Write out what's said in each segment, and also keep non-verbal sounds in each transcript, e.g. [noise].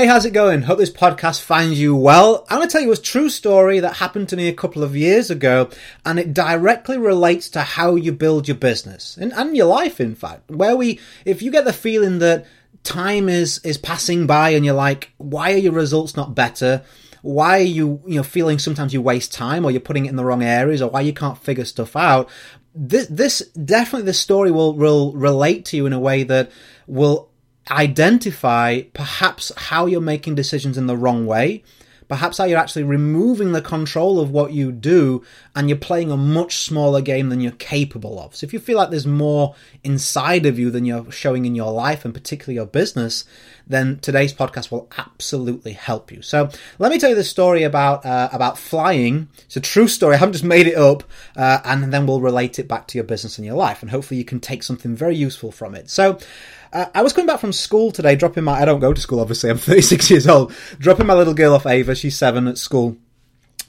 Hey, how's it going? Hope this podcast finds you well. I'm going to tell you a true story that happened to me a couple of years ago, and it directly relates to how you build your business and, and your life, in fact. Where we, if you get the feeling that time is, is passing by and you're like, why are your results not better? Why are you, you know, feeling sometimes you waste time or you're putting it in the wrong areas or why you can't figure stuff out? This, this definitely, this story will, will relate to you in a way that will identify perhaps how you're making decisions in the wrong way, perhaps how you're actually removing the control of what you do and you're playing a much smaller game than you're capable of. So if you feel like there's more inside of you than you're showing in your life and particularly your business, then today's podcast will absolutely help you. So let me tell you the story about uh, about flying. It's a true story. [laughs] I haven't just made it up, uh, and then we'll relate it back to your business and your life, and hopefully you can take something very useful from it. So. Uh, I was coming back from school today, dropping my. I don't go to school, obviously. I'm [laughs] 36 years old. Dropping my little girl off Ava. She's seven at school.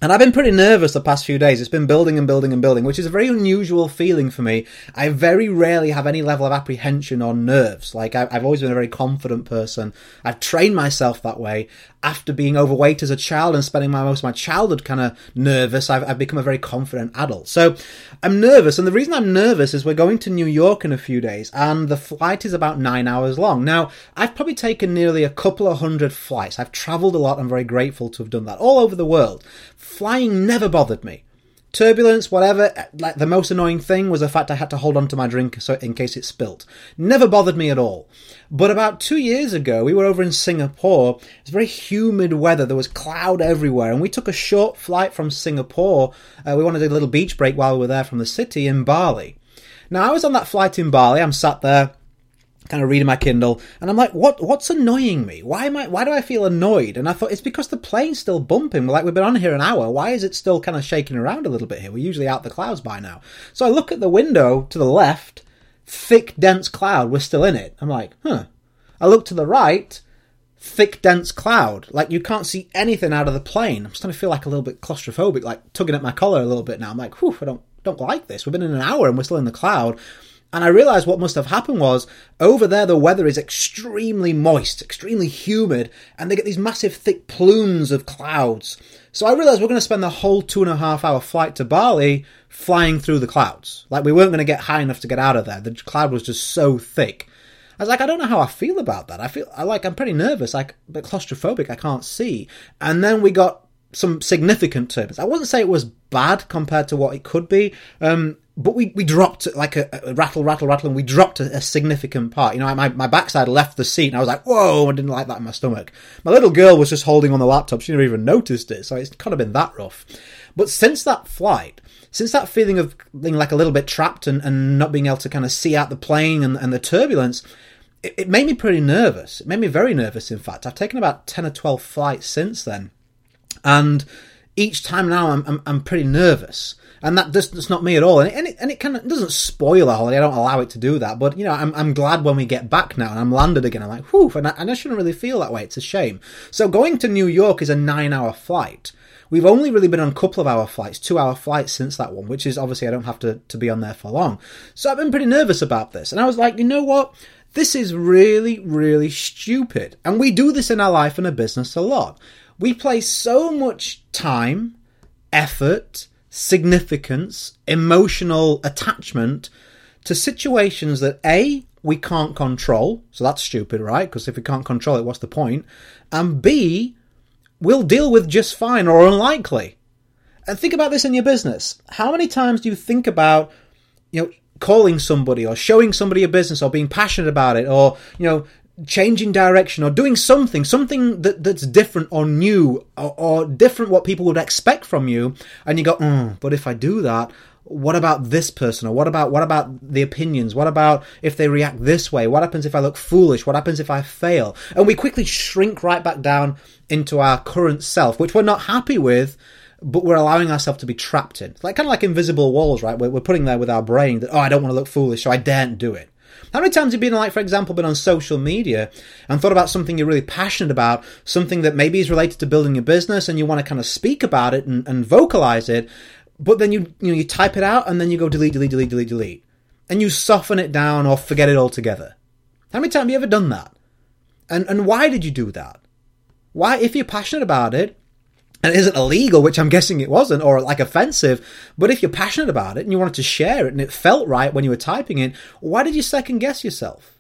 And I've been pretty nervous the past few days. It's been building and building and building, which is a very unusual feeling for me. I very rarely have any level of apprehension or nerves. Like, I've always been a very confident person. I've trained myself that way. After being overweight as a child and spending my, most of my childhood kind of nervous, I've, I've become a very confident adult. So I'm nervous. And the reason I'm nervous is we're going to New York in a few days and the flight is about nine hours long. Now, I've probably taken nearly a couple of hundred flights. I've traveled a lot. I'm very grateful to have done that all over the world flying never bothered me. Turbulence, whatever, like the most annoying thing was the fact I had to hold on to my drink so in case it spilt. Never bothered me at all. But about two years ago, we were over in Singapore. It was very humid weather. There was cloud everywhere. And we took a short flight from Singapore. Uh, we wanted a little beach break while we were there from the city in Bali. Now, I was on that flight in Bali. I'm sat there kind of reading my Kindle, and I'm like, what? What's annoying me? Why am I? Why do I feel annoyed? And I thought it's because the plane's still bumping. Like, we've been on here an hour. Why is it still kind of shaking around a little bit here? We're usually out the clouds by now. So I look at the window to the left, thick, dense cloud. We're still in it. I'm like, huh. I look to the right, thick, dense cloud. Like you can't see anything out of the plane. I'm starting to feel like a little bit claustrophobic, like tugging at my collar a little bit now. I'm like, whew, I don't don't like this. We've been in an hour and we're still in the cloud. And I realized what must have happened was over there the weather is extremely moist, extremely humid, and they get these massive thick plumes of clouds. So I realized we're going to spend the whole two and a half hour flight to Bali flying through the clouds. Like we weren't going to get high enough to get out of there. The cloud was just so thick. I was like, I don't know how I feel about that. I feel I like I'm pretty nervous, like claustrophobic. I can't see. And then we got some significant turbulence. I wouldn't say it was bad compared to what it could be. Um, but we, we dropped like a, a, rattle, rattle, rattle, and we dropped a, a, significant part. You know, my, my backside left the seat, and I was like, whoa, I didn't like that in my stomach. My little girl was just holding on the laptop. She never even noticed it, so it's kind of been that rough. But since that flight, since that feeling of being like a little bit trapped and, and not being able to kind of see out the plane and, and the turbulence, it, it made me pretty nervous. It made me very nervous, in fact. I've taken about 10 or 12 flights since then. And each time now I'm, I'm, I'm pretty nervous and that just, that's not me at all. And it, and it, and it kind of doesn't spoil a holiday. I don't allow it to do that. But you know, I'm I'm glad when we get back now and I'm landed again. I'm like, whew, and I, and I shouldn't really feel that way. It's a shame. So going to New York is a nine-hour flight. We've only really been on a couple of hour flights, two hour flights since that one, which is obviously I don't have to, to be on there for long. So I've been pretty nervous about this. And I was like, you know what? This is really, really stupid. And we do this in our life and a business a lot. We place so much time, effort, significance, emotional attachment to situations that A, we can't control. So that's stupid, right? Because if we can't control it, what's the point? And B, we'll deal with just fine or unlikely. And think about this in your business. How many times do you think about, you know, calling somebody or showing somebody a business or being passionate about it or, you know, changing direction or doing something, something that, that's different or new or, or different what people would expect from you, and you go, mm, but if I do that, what about this person? Or what about what about the opinions? What about if they react this way? What happens if i look foolish? What happens if i fail? And we quickly shrink right back down into our current self which we're not happy with but we're allowing ourselves to be trapped in. It's like kind of like invisible walls right? We're, we're putting there with our brain that oh i don't want to look foolish so i daren't do it how many times have you been, like, for example, been on social media and thought about something you're really passionate about, something that maybe is related to building your business and you want to kind of speak about it and, and vocalize it, but then you, you know, you type it out and then you go delete, delete, delete, delete, delete. And you soften it down or forget it altogether. How many times have you ever done that? And, and why did you do that? Why, if you're passionate about it, and it isn't illegal, which I'm guessing it wasn't, or like offensive, but if you're passionate about it and you wanted to share it and it felt right when you were typing it, why did you second guess yourself?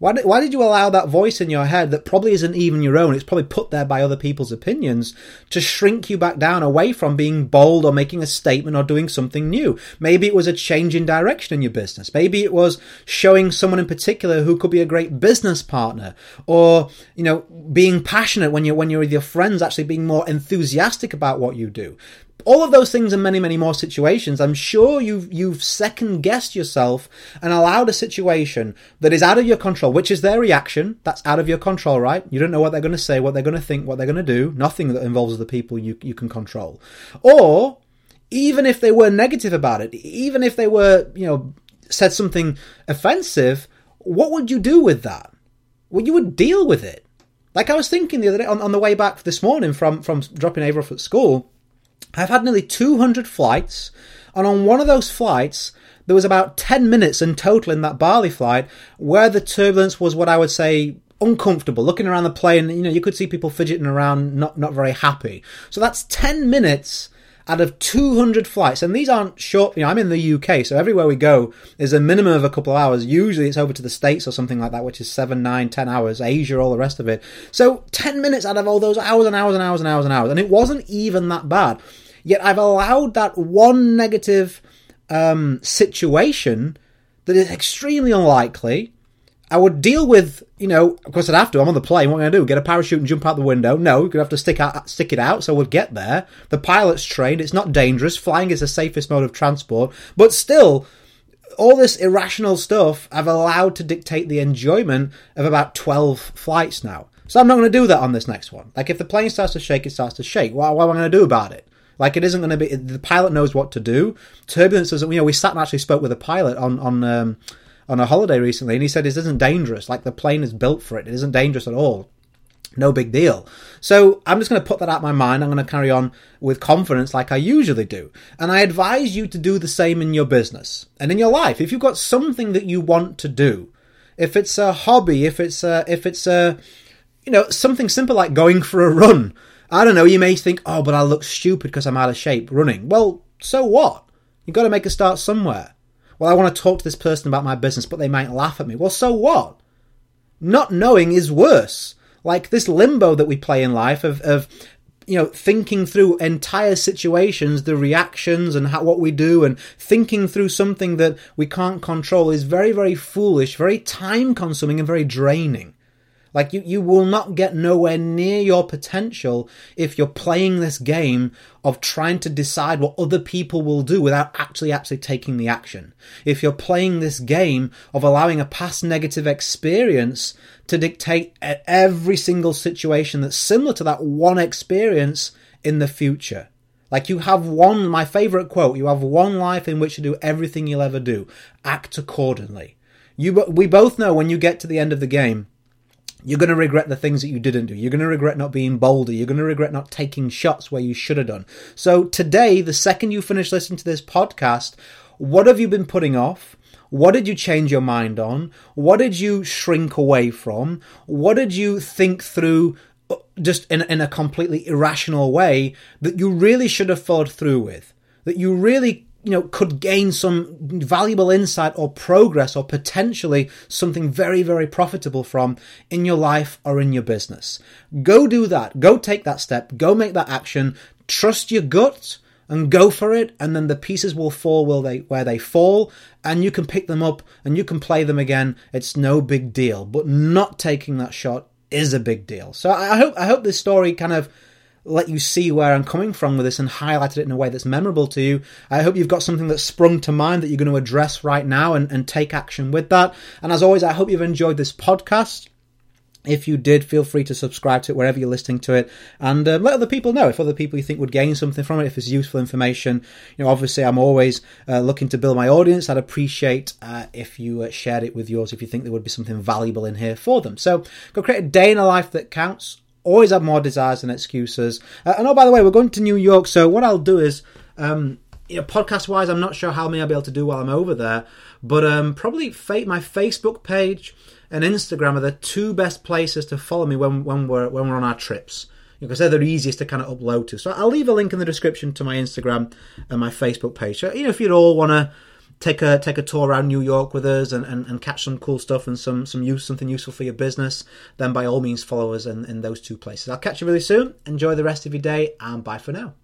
Why did, why did you allow that voice in your head that probably isn't even your own? It's probably put there by other people's opinions to shrink you back down away from being bold or making a statement or doing something new. Maybe it was a change in direction in your business. Maybe it was showing someone in particular who could be a great business partner or, you know, being passionate when you're, when you're with your friends, actually being more enthusiastic about what you do all of those things and many, many more situations, I'm sure you've you've second guessed yourself and allowed a situation that is out of your control, which is their reaction. That's out of your control, right? You don't know what they're going to say, what they're going to think, what they're going to do. Nothing that involves the people you you can control. Or even if they were negative about it, even if they were, you know, said something offensive, what would you do with that? Well, you would deal with it. Like I was thinking the other day on, on the way back this morning from from dropping Ava off at school I've had nearly 200 flights, and on one of those flights, there was about 10 minutes in total in that Bali flight where the turbulence was what I would say uncomfortable. Looking around the plane, you know, you could see people fidgeting around, not, not very happy. So that's 10 minutes out of 200 flights, and these aren't short, you know, I'm in the UK, so everywhere we go is a minimum of a couple of hours. Usually it's over to the States or something like that, which is seven, nine, ten hours, Asia, all the rest of it. So 10 minutes out of all those hours and hours and hours and hours and hours, and it wasn't even that bad. Yet I've allowed that one negative um, situation that is extremely unlikely I would deal with, you know, of course I'd have to. I'm on the plane. What am I going to do? Get a parachute and jump out the window? No, you're going to have to stick out, stick it out. So we'll get there. The pilot's trained. It's not dangerous. Flying is the safest mode of transport. But still, all this irrational stuff I've allowed to dictate the enjoyment of about 12 flights now. So I'm not going to do that on this next one. Like if the plane starts to shake, it starts to shake. What, what am I going to do about it? Like it isn't going to be. The pilot knows what to do. Turbulence doesn't. You know, we sat and actually spoke with a pilot on on um, on a holiday recently, and he said it isn't dangerous. Like the plane is built for it. It isn't dangerous at all. No big deal. So I'm just going to put that out of my mind. I'm going to carry on with confidence like I usually do. And I advise you to do the same in your business and in your life. If you've got something that you want to do, if it's a hobby, if it's a, if it's a, you know, something simple like going for a run. I don't know. You may think, oh, but I look stupid because I'm out of shape running. Well, so what? You've got to make a start somewhere well, I want to talk to this person about my business, but they might laugh at me. Well, so what? Not knowing is worse. Like this limbo that we play in life of, of you know, thinking through entire situations, the reactions and how, what we do and thinking through something that we can't control is very, very foolish, very time consuming and very draining. Like you, you will not get nowhere near your potential if you're playing this game of trying to decide what other people will do without actually actually taking the action. If you're playing this game of allowing a past negative experience to dictate every single situation that's similar to that one experience in the future. Like you have one, my favorite quote, you have one life in which to do everything you'll ever do. Act accordingly. You, we both know when you get to the end of the game, you're going to regret the things that you didn't do. You're going to regret not being bolder. You're going to regret not taking shots where you should have done. So today, the second you finish listening to this podcast, what have you been putting off? What did you change your mind on? What did you shrink away from? What did you think through uh, just in, in a completely irrational way that you really should have followed through with? That you really you know, could gain some valuable insight or progress or potentially something very, very profitable from in your life or in your business. Go do that. Go take that step. Go make that action. Trust your gut and go for it. And then the pieces will fall where they, where they fall and you can pick them up and you can play them again. It's no big deal, but not taking that shot is a big deal. So I hope, I hope this story kind of let you see where I'm coming from with this and highlighted it in a way that's memorable to you. I hope you've got something that's sprung to mind that you're going to address right now and, and take action with that. And as always, I hope you've enjoyed this podcast. If you did, feel free to subscribe to it wherever you're listening to it, and uh, let other people know if other people you think would gain something from it, if it's useful information. You know, obviously, I'm always uh, looking to build my audience. I'd appreciate uh, if you uh, shared it with yours if you think there would be something valuable in here for them. So, go create a day in a life that counts always have more desires than excuses. Uh, and oh, by the way, we're going to New York, so what I'll do is, um, you know, podcast wise, I'm not sure how many I'll be able to do while I'm over there, but um, probably fa- my Facebook page. and Instagram are the two best places to follow me when, when we're when we're on our trips because they're the easiest to kind of upload to. So I'll leave a link in the description to my Instagram and my Facebook page. So, you know, if you'd all want to take a take a tour around New York with us and, and, and catch some cool stuff and some some use something useful for your business, then by all means follow us in, in those two places. I'll catch you really soon. Enjoy the rest of your day and bye for now.